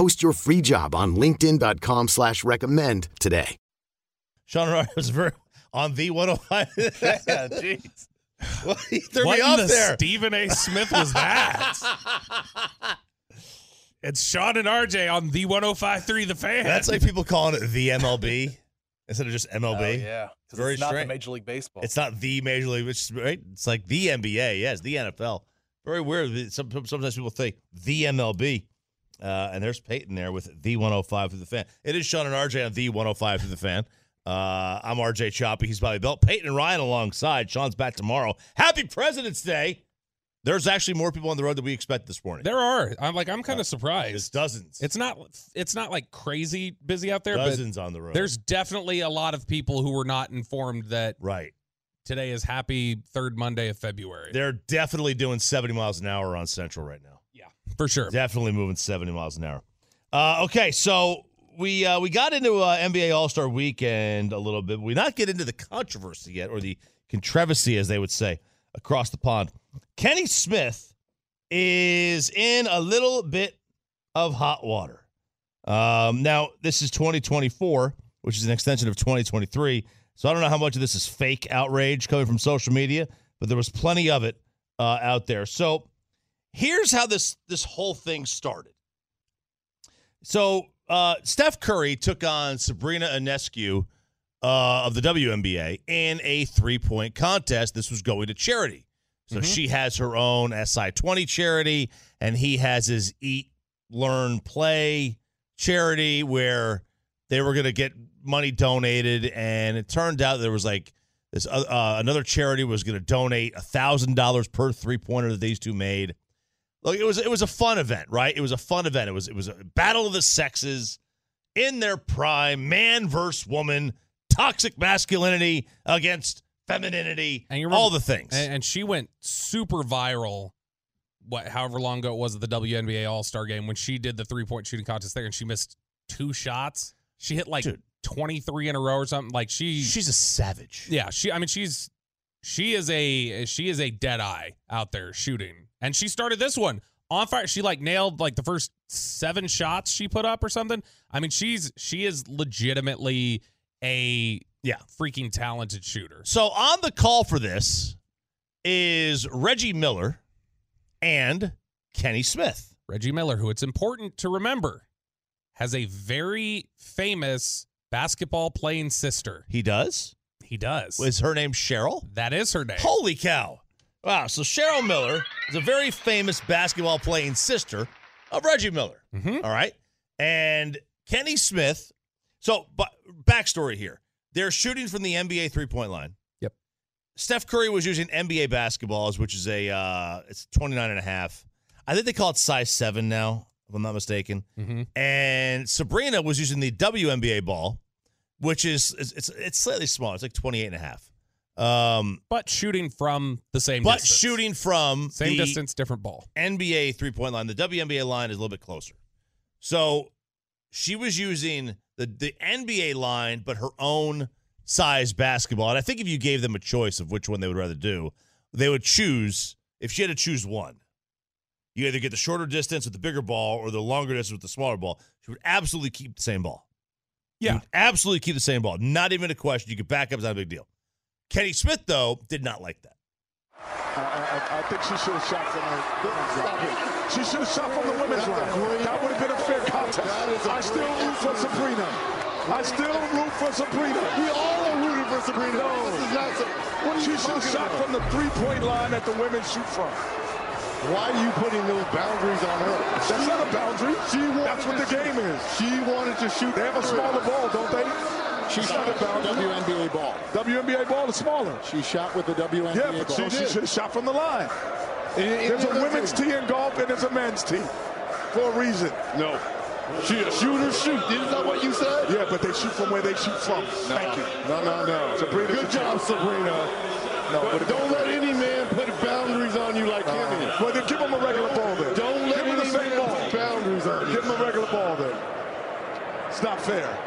Post your free job on LinkedIn.com slash recommend today. Sean Ryan was very on the 105. yeah, jeez. Well, he threw what me off the there. Stephen A. Smith was that? it's Sean and RJ on the 105.3 The Fan. That's like people calling it the MLB instead of just MLB. Oh, yeah. 'cause Very it's not the strange. Major League Baseball. It's not the Major League, which is right. It's like the NBA. Yes, the NFL. Very weird. Some, sometimes people think the MLB. Uh, and there's Peyton there with the 105 through the fan. It is Sean and RJ on the 105 through the fan. Uh, I'm RJ Choppy. He's Bobby Belt. Peyton and Ryan alongside. Sean's back tomorrow. Happy President's Day. There's actually more people on the road than we expect this morning. there are. I'm like I'm kind of There's surprised. dozens. It's not it's not like crazy busy out there, dozens on the road. there's definitely a lot of people who were not informed that right. today is happy third Monday of February. They're definitely doing 70 miles an hour on Central right now. For sure. Definitely moving 70 miles an hour. Uh, okay, so we uh, we got into uh, NBA All Star Weekend a little bit. We not get into the controversy yet, or the controversy, as they would say, across the pond. Kenny Smith is in a little bit of hot water. Um, now, this is 2024, which is an extension of 2023. So I don't know how much of this is fake outrage coming from social media, but there was plenty of it uh, out there. So here's how this this whole thing started. So uh, Steph Curry took on Sabrina Ionescu uh, of the WNBA in a three point contest. This was going to charity. So she has her own SI 20 charity, and he has his Eat, Learn, Play charity where they were going to get money donated. And it turned out there was like this uh, another charity was going to donate a thousand dollars per three pointer that these two made. Look, it was it was a fun event, right? It was a fun event. It was it was a battle of the sexes in their prime, man versus woman, toxic masculinity against femininity, And remember- all the things. And, and she went super viral. What, however long ago it was at the WNBA All Star Game when she did the three point shooting contest there, and she missed two shots. She hit like Dude. twenty three in a row or something. Like she, She's a savage. yeah, she. I mean, she's she is a she is a dead eye out there shooting, and she started this one on fire. She like nailed like the first seven shots she put up or something. I mean, she's she is legitimately a Yeah. freaking talented shooter. So on the call for this is Reggie Miller and Kenny Smith. Reggie Miller, who it's important to remember, has a very famous basketball playing sister. He does. He does. Is her name Cheryl? that is her name. Holy cow. Wow. So Cheryl Miller is a very famous basketball playing sister of Reggie Miller. Mhm. All right. And Kenny Smith. So, but backstory here they're shooting from the NBA three point line. Yep. Steph Curry was using NBA basketballs, which is a, uh, it's 29 and a half. I think they call it size seven now, if I'm not mistaken. Mhm. And Sabrina was using the WNBA ball, which is, it's, it's, it's slightly smaller. It's like 28 and a half. Um, But shooting from the same but distance. shooting from same distance, different ball. NBA three point line. The WNBA line is a little bit closer. So she was using the, the NBA line, but her own size basketball. And I think if you gave them a choice of which one they would rather do, they would choose, if she had to choose one, you either get the shorter distance with the bigger ball or the longer distance with the smaller ball. She would absolutely keep the same ball. She Yeah. would absolutely keep the same ball. Not even a question. You could back up, it's not a big deal. Kenny Smith, though, did not like that. I, I, I think she should have shot from the women's line. She should have shot from the women's line. That would have been a fair contest. I still root for Sabrina. I still root for Sabrina. We all are rooting for Sabrina. No. This is not. Sa- What are She you should have shot about? from the three-point line that the women shoot from. Why are you putting those boundaries on her? That's not a boundary. She wanted That's what the shoot- game is. She wanted to shoot. They have a smaller ball, don't they? She shot with a boundary. the WNBA ball. WNBA ball is smaller. She shot with the WNBA Yeah, ball. but she, she should have shot from the line. And- and- There's a and women's listen, tee in golf and there's a men's tee for a reason. No. She a shooter shoot. Isn't that what you said? Yeah, but they shoot from where they shoot from. Thank you. No, no, no. Sabrina, Good job, Sabrina. No, But but don't let any man put boundaries on you like Kimmy. Well, then give him a regular ball then. Don't let give him the any same man ball. put boundaries on you. Give him a regular ball then. It's not fair.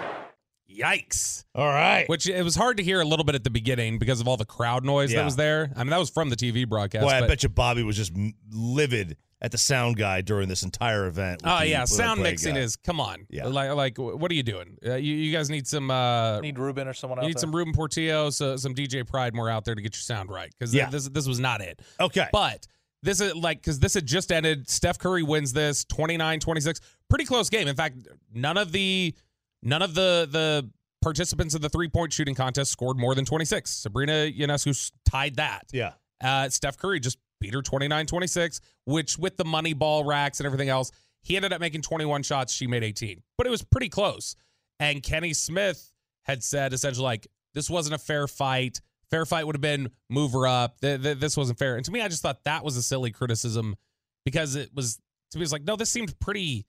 Yikes. All right. Which it was hard to hear a little bit at the beginning because of all the crowd noise Yeah. that was there. I mean, that was from the TV broadcast. Boy, I but- bet you Bobby was just livid at the sound guy during this entire event. Oh the yeah, sound mixing guy. is come on. Yeah. like like what are you doing? Uh, you, you guys need some. Uh, Need Ruben or someone you else. need some Ruben Portillo, so, some DJ Pride more out there to get your sound right because Yeah. this this was not it. Okay. But this is like because this had just ended. Steph Curry wins this 29-26. Pretty close game. In fact, none of the none of the the participants of the three point shooting contest scored more than twenty six. Sabrina Ionescu tied that. yeah. Uh, Steph Curry just beat her 29 26, which with the money ball racks and everything else, he ended up making 21 shots. She made 18, but it was pretty close. And Kenny Smith had said essentially, like, this wasn't a fair fight. Fair fight would have been move her up. Th- th- this wasn't fair. And to me, I just thought that was a silly criticism because it was, to me, it was like, no, this seemed pretty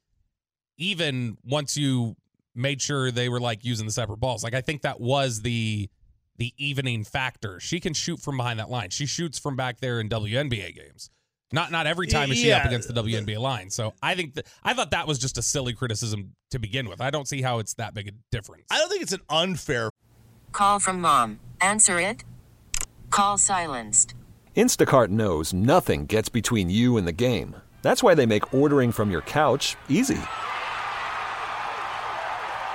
even once you made sure they were like using the separate balls. Like, I think that was the the evening factor. She can shoot from behind that line. She shoots from back there in WNBA games. Not not every time is she up against the WNBA line. So I think that I thought that was just a silly criticism to begin with. I don't see how it's that big a difference. I don't think it's an unfair. Call from mom. Answer it. Call silenced. Instacart knows nothing gets between you and the game. That's why they make ordering from your couch easy.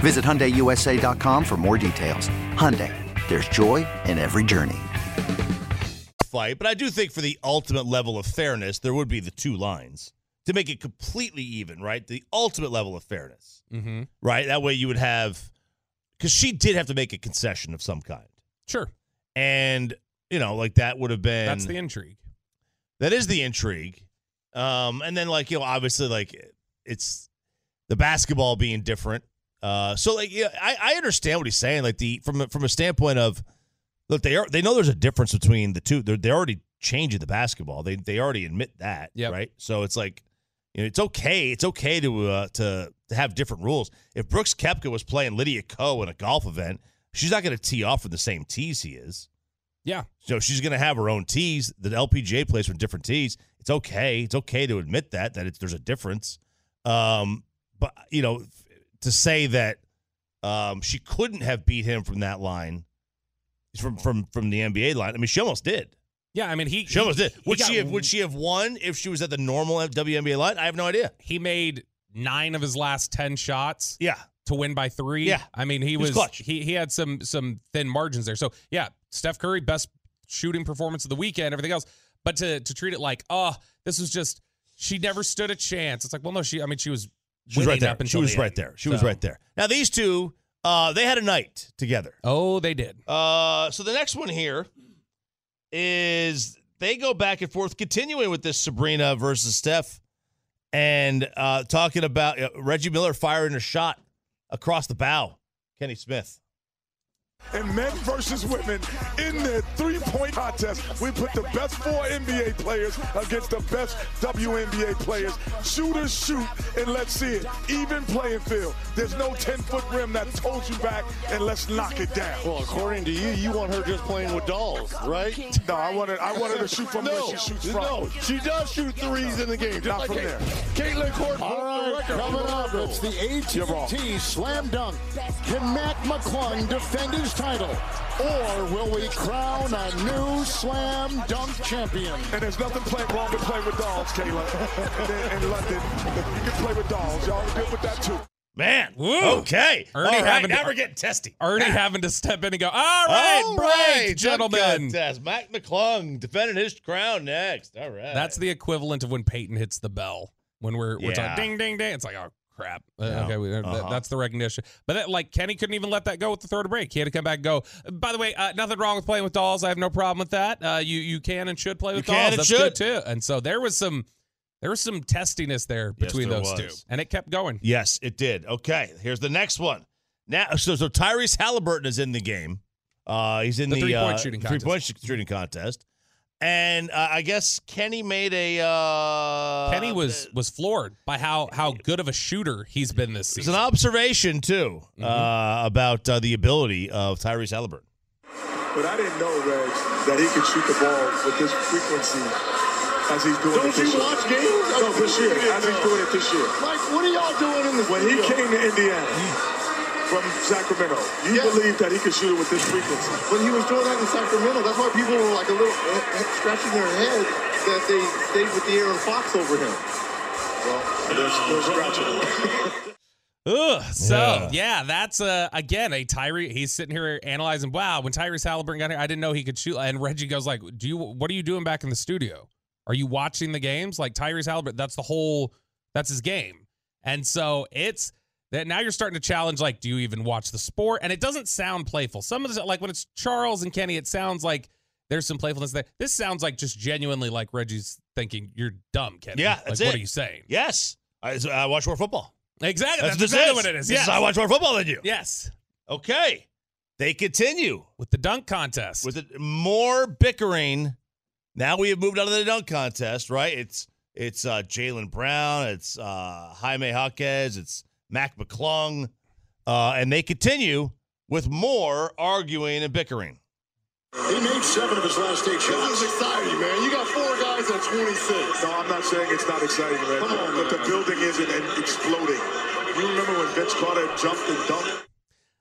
Visit HyundaiUSA.com for more details. Hyundai, there's joy in every journey. fight, but I do think for the ultimate level of fairness, there would be the two lines to make it completely even, right? The ultimate level of fairness, mm-hmm. right? That way you would have, because she did have to make a concession of some kind. Sure. And, you know, like that would have been. That's the intrigue. That is the intrigue. Um, and then, like, you know, obviously, like, it's the basketball being different. Uh, so, like, yeah, I, I understand what he's saying. Like, the from a- from a standpoint of, look, they are they know there's a difference between the two. They're they're already changing the basketball. They they already admit that, Yep. right? So it's like, you know, it's okay. It's okay to uh, to to have different rules. If Brooks Koepka was playing Lydia Ko in a golf event, she's not going to tee off from the same tees he is. Yeah. So she's going to have her own tees. The LPGA plays from different tees. It's okay. It's okay to admit that that it's, there's a difference. Um, but you know, to say that um, she couldn't have beat him from that line, from from from the NBA line. I mean, she almost did. Yeah, I mean he She almost he- did. Would got- she have? Would she have won if she was at the normal WNBA line? I have no idea. he made nine of his last ten shots Yeah. to win by three. Yeah. I mean he, He was was, clutch. he he had some some thin margins there. So yeah, Steph Curry best shooting performance of the weekend, everything else. But to to treat it like oh this was just she never stood a chance. It's like well no she I mean she was She was right there. She was the right end. there. She was right there. Now these two, uh, they had a night together. Oh they did. Uh, so the next one here is they go back and forth, continuing with this Sabrina versus Steph, and uh, talking about uh, Reggie Miller firing a shot across the bow. Kenny Smith. And men versus women in the three-point contest, we put the best four NBA players against the best WNBA players. Shooters shoot, and let's see it. Even playing field. There's no 10-foot rim that holds you back, and let's knock it down. Well, according to you, you want her just playing with dolls, right? No, I wanted I wanted to shoot from no, where she shoots from. no, she does shoot threes in the game. Just Not like from there. Caitlin Clark. All right, coming up, it's the You're wrong. AT&T Slam Dunk. Can Mac McClung defend his title? Or will we crown a new Slam Dunk champion? And there's nothing playing wrong with playing with dolls, Kayla. in, in London, you can play with dolls. Y'all are good with that too. Man. Woo. Okay. Ernie All right, having to- we're getting testy. Ernie having to step in and go, all right, All break, right, gentlemen. contest. Mac McClung defending his crown next. All right. That's the equivalent of when Peyton hits the bell when we're we're Yeah. talking ding ding ding. It's like oh crap. Uh, Yeah. Okay, we, Uh-huh. that's the recognition. But that, like Kenny couldn't even let that go with the third break. He had to come back and go. By the way, uh, nothing wrong with playing with dolls. I have no problem with that. Uh, you you can and should play with You can dolls. and That's should. good too. And so there was some there was some testiness there Yes, between there those two, and it kept going. Yes, it did. Okay, here's the next one. Now, so so Tyrese Halliburton is in the game. Uh, he's in The the, three-point uh, shooting three-point shooting contest, and uh, I guess Kenny made a. Uh, Kenny was was floored by how how good of a shooter he's been this season. It's an observation too Mm-hmm. uh, about uh, the ability of Tyrese Halliburton. But I didn't know, Reg, that he could shoot the ball with this frequency as he's doing Don't it this you year. watch games? No, this year, as he's doing it this year. Like, what are y'all doing in the When he came to Indiana from Sacramento, you Yeah. believed that he could shoot it with this frequency. When he was doing that in Sacramento, that's why people were like a little eh, scratching their head that they stayed with De'Aaron Fox over him. Well, they're still scratching. Ugh. So Yeah. yeah, that's uh again a Tyree. He's sitting here analyzing. Wow, when Tyrese Halliburton got here, I didn't know he could shoot. And Reggie goes like, "Do you? What are you doing back in the studio? Are you watching the games? Like Tyrese Halliburton? That's the whole. That's his game. And so it's that now you're starting to challenge. Like, do you even watch the sport? And it doesn't sound playful. Some of the like when it's Charles and Kenny, it sounds like there's some playfulness there. This sounds like just genuinely like Reggie's thinking you're dumb, Kenny. Yeah, like, that's what it. are you saying? Yes, I, I watch more football. Exactly. That's, That's, exactly this what it is. Yes. I watch more football than you. Yes. Okay, they continue with the dunk contest. with it, more bickering. Now we have moved on to the dunk contest, right? It's it's uh, Jaylen Brown, it's uh, Jaime Jaquez, it's Mac McClung, uh, and they continue with more arguing and bickering. He made seven of his last eight This shots. is exciting, man. You got four guys at 26. No, I'm not saying it's not exciting, man. Come on, but the building isn't and exploding. You remember when Vince Carter jumped and dunked?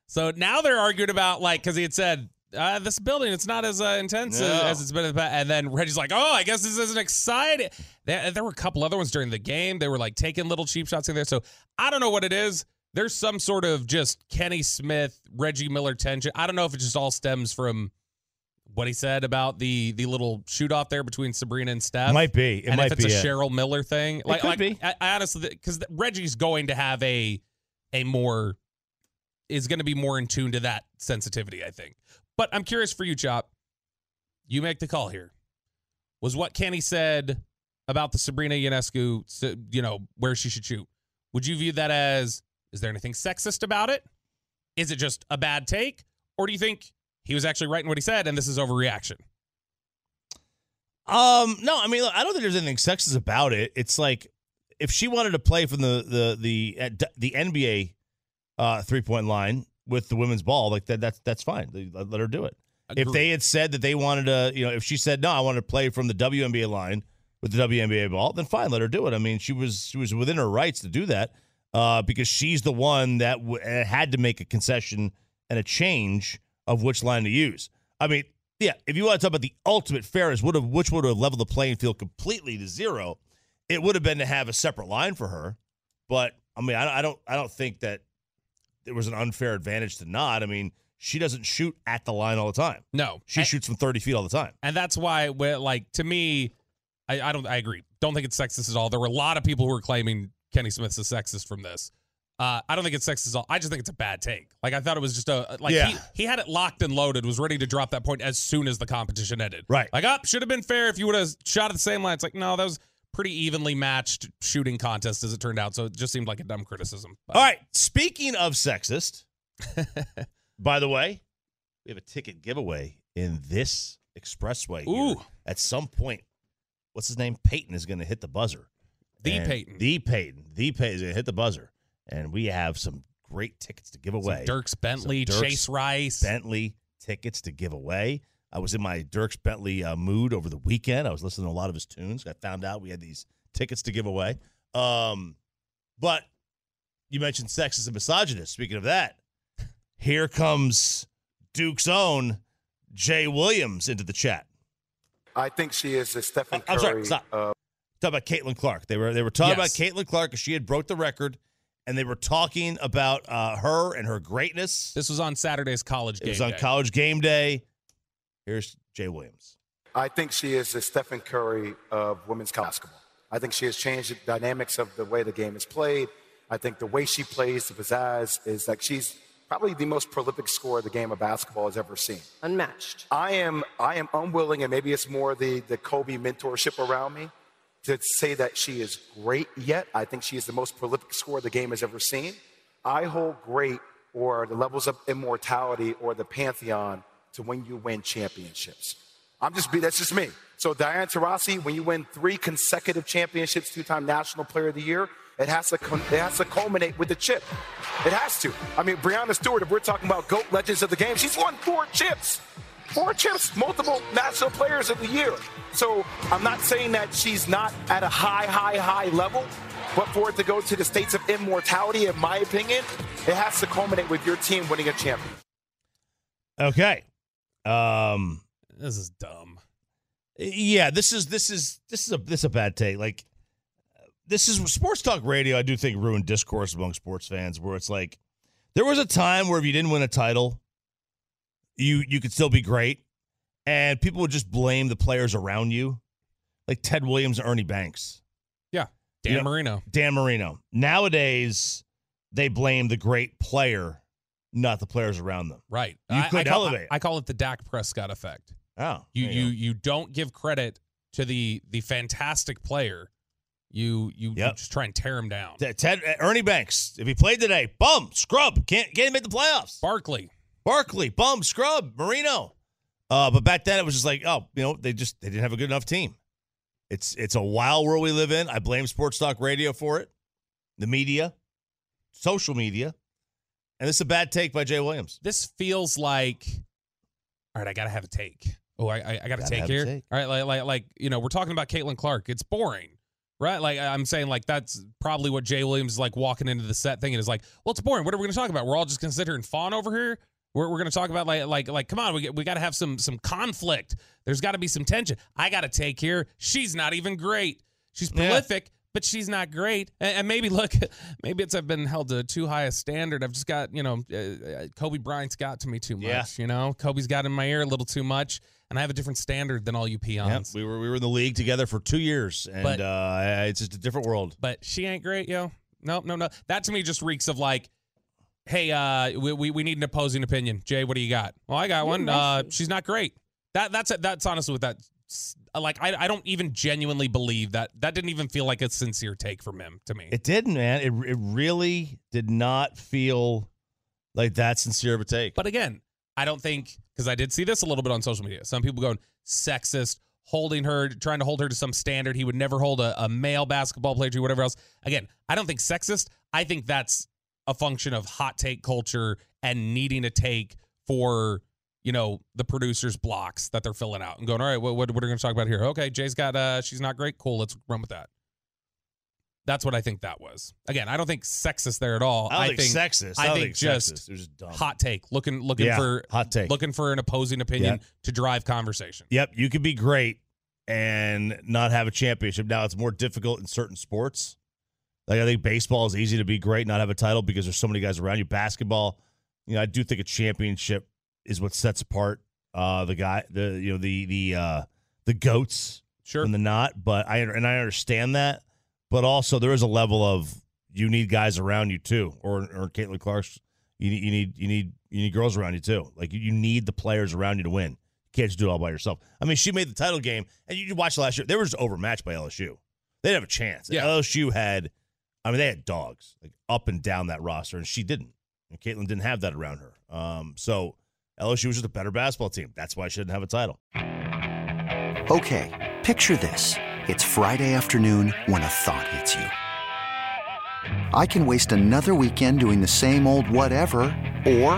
so now they're arguing about like because he had said uh, this building it's not as uh, intense as, No. as it's been in the past. And then Reggie's like, oh, I guess this isn't exciting. There, there were a couple other ones during the game. They were like taking little cheap shots in there. So I don't know what it is. There's some sort of just Kenny Smith, Reggie Miller tension. I don't know if it just all stems from what he said about the the little shoot off there between Sabrina and Steph. Might be. It and might if it's be a it. Cheryl Miller thing, like, could like be. I, I honestly, because Reggie's going to have a a more is going to be more in tune to that sensitivity, I think. But I'm curious for you, Chop. You make the call here. Was what Kenny said about the Sabrina Ionescu, you know, where she should shoot? Would you view that as is there anything sexist about it? Is it just a bad take, or do you think he was actually right in what he said and this is overreaction? Um, no, I mean, look, I don't think there's anything sexist about it. It's like if she wanted to play from the the the the NBA uh, three point line with the women's ball, like that, that's that's fine. They- Let, let her do it. If they had said that they wanted to, you know, if she said no, I want to play from the WNBA line with the WNBA ball, then fine, let her do it. I mean, she was she was within her rights to do that uh, because she's the one that w- uh, had to make a concession and a change of which line to use. I mean, yeah, if you want to talk about the ultimate fairness, would have which would have leveled the playing field completely to zero, it would have been to have a separate line for her. But I mean, I, I don't I don't think that there was an unfair advantage to not. I mean, she doesn't shoot at the line all the time. No, She And- shoots from 30 feet all the time. and that's why like to me I, I don't i agree don't think it's sexist at all there were a lot of people who were claiming kenny smith's a sexist from this uh, I don't think it's sexist at all. I just think it's a bad take. Like I thought it was just a like Yeah. he, he had it locked and loaded, was ready to drop that point as soon as the competition ended. Right. Like up, should have been fair if you would have shot at the same line. It's like no, that was pretty evenly matched shooting contest as it turned out. So it just seemed like a dumb criticism. But- All right. Speaking of sexist, by the way, we have a ticket giveaway in this expressway. here. Ooh. At some point, what's his name? Peyton is going to hit the buzzer. The And Peyton. The Peyton. The Peyton is going to hit the buzzer. And we have some great tickets to give Some away. Dierks Bentley, Dierks Chase Rice. Bentley tickets to give away. I was in my Dierks Bentley uh, mood over the weekend. I was listening to a lot of his tunes. I found out we had these tickets to give away. Um, but you mentioned sexist and misogynist. Speaking of that, here comes Duke's own Jay Williams into the chat. I think she is a Stephen Curry. I'm sorry, stop. uh, Talk about Caitlin Clark. They were they were talking Yes. about Caitlin Clark because she had broke the record, and they were talking about uh, her and her greatness. This was on Saturday's college It was on day. College Game Day. Here's Jay Williams. I think she is the Stephen Curry of women's basketball. I think she has changed the dynamics of the way the game is played. I think the way she plays, the pizzazz, is like she's probably the most prolific scorer the game of basketball has ever seen. Unmatched. I am I am unwilling, and maybe it's more the the Kobe mentorship around me, to say that she is great yet. I think she is the most prolific scorer the game has ever seen. I hold great or the levels of immortality or the pantheon to when you win championships. I'm just be that's just me. So Diana Taurasi, when you win three consecutive championships, two-time National Player of the Year, it has to it has to culminate with the chip. It has to. I mean, Breanna Stewart, if we're talking about GOAT legends of the game, she's won four chips. Four chips, multiple national players of the year. So I'm not saying that she's not at a high, high, high level, but for it to go to the states of immortality, in my opinion, it has to culminate with your team winning a champion. Okay. Um. This is dumb. Yeah. This is this is this is a this is a bad take. Like this is sports talk radio. I do think ruined discourse among sports fans, where it's like there was a time where if you didn't win a title, you you could still be great, and people would just blame the players around you, like Ted Williams, and Ernie Banks. Yeah. Dan You know- Marino. Dan Marino. Nowadays, they blame the great player, not the players around them. Right. You I, could I call, elevate. I, I call it the Dak Prescott effect. Oh, You you go. you don't give credit to the the fantastic player. You you, you just try and tear him down. Ted, Ted Ernie Banks. If he played today, bum scrub can't can't make the playoffs. Barkley. Barkley, bum scrub Marino. Uh, but back then it was just like, oh, you know, they just they didn't have a good enough team. It's it's a wild world we live in. I blame sports talk radio for it, the media, social media, and this is a bad take by Jay Williams. This feels like all right, I gotta have a take. Oh, I I, I got a Gotta take have a here. take. All right, like, like like you know, we're talking about Caitlin Clark. It's boring. Right? Like I'm saying, like that's probably what Jay Williams is like walking into the set thinking is like, well, it's boring. What are we gonna talk about? We're all just gonna sit here and fawn over here. We're, we're gonna talk about like like like come on, we we gotta have some some conflict. There's gotta be some tension. I got to take here. She's not even great. She's Yeah. prolific, but she's not great. And, and maybe look, maybe it's I've been held to too high a standard. I've just got you know, uh, uh, Kobe Bryant's got to me too much. Yeah. You know, Kobe's got in my ear a little too much, and I have a different standard than all you peons. Yep, peons. we were we were in the league together for two years, and But- uh, it's just a different world. But she ain't great, yo. No, no, no. That to me just reeks of like, hey, uh, we, we, we need an opposing opinion. Jay, what do you got? Well, I got one. Uh, she's not great. That that's that's honestly what that. Like I, I don't even genuinely believe that that didn't even feel like a sincere take from him to me. It didn't, man. It it really did not feel like that sincere of a take. But again, I don't think because I did see this a little bit on social media. Some people going sexist, holding her, trying to hold her to some standard he would never hold a, a male basketball player to, whatever else. Again, I don't think sexist. I think that's a function of hot take culture and needing a take for you know the producers' blocks that they're filling out and going, all right, what what, what are we going to talk about here? Okay, Jay's got uh, she's not great. Cool, let's run with that. That's what I think that was. Again, I don't think sexist there at all. I don't think sexist. I I think think just hot take, looking looking Yeah, for hot take. looking for an opposing opinion Yep. to drive conversation. Yep, you could be great and not have a championship. Now it's more difficult in certain sports. Like I think baseball is easy to be great, not have a title because there's so many guys around you. Basketball, you know, I do think a championship is what sets apart uh the guy, the you know the the uh the goats Sure. from the not. But I and I understand that, but also there is a level of you need guys around you too, or or Caitlin Clark's. You need you need you need you need girls around you too. Like you need the players around you to win. You can't just do it all by yourself. I mean, she made the title game, and you watched last year. They were just overmatched by LSU. They didn't have a chance. Yeah. LSU had, I mean, they had dogs like up and down that roster, and she didn't. And Caitlin didn't have that around her. Um, so LSU was just a better basketball team. That's why I shouldn't have a title. Okay, picture this. It's Friday afternoon when a thought hits you. I can waste another weekend doing the same old whatever, or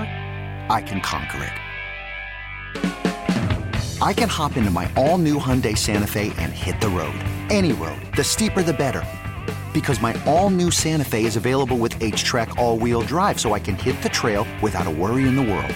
I can conquer it. I can hop into my all new Hyundai Santa Fe and hit the road. Any road. The steeper, the better. Because my all new Santa Fe is available with H track, all wheel drive, so I can hit the trail without a worry in the world.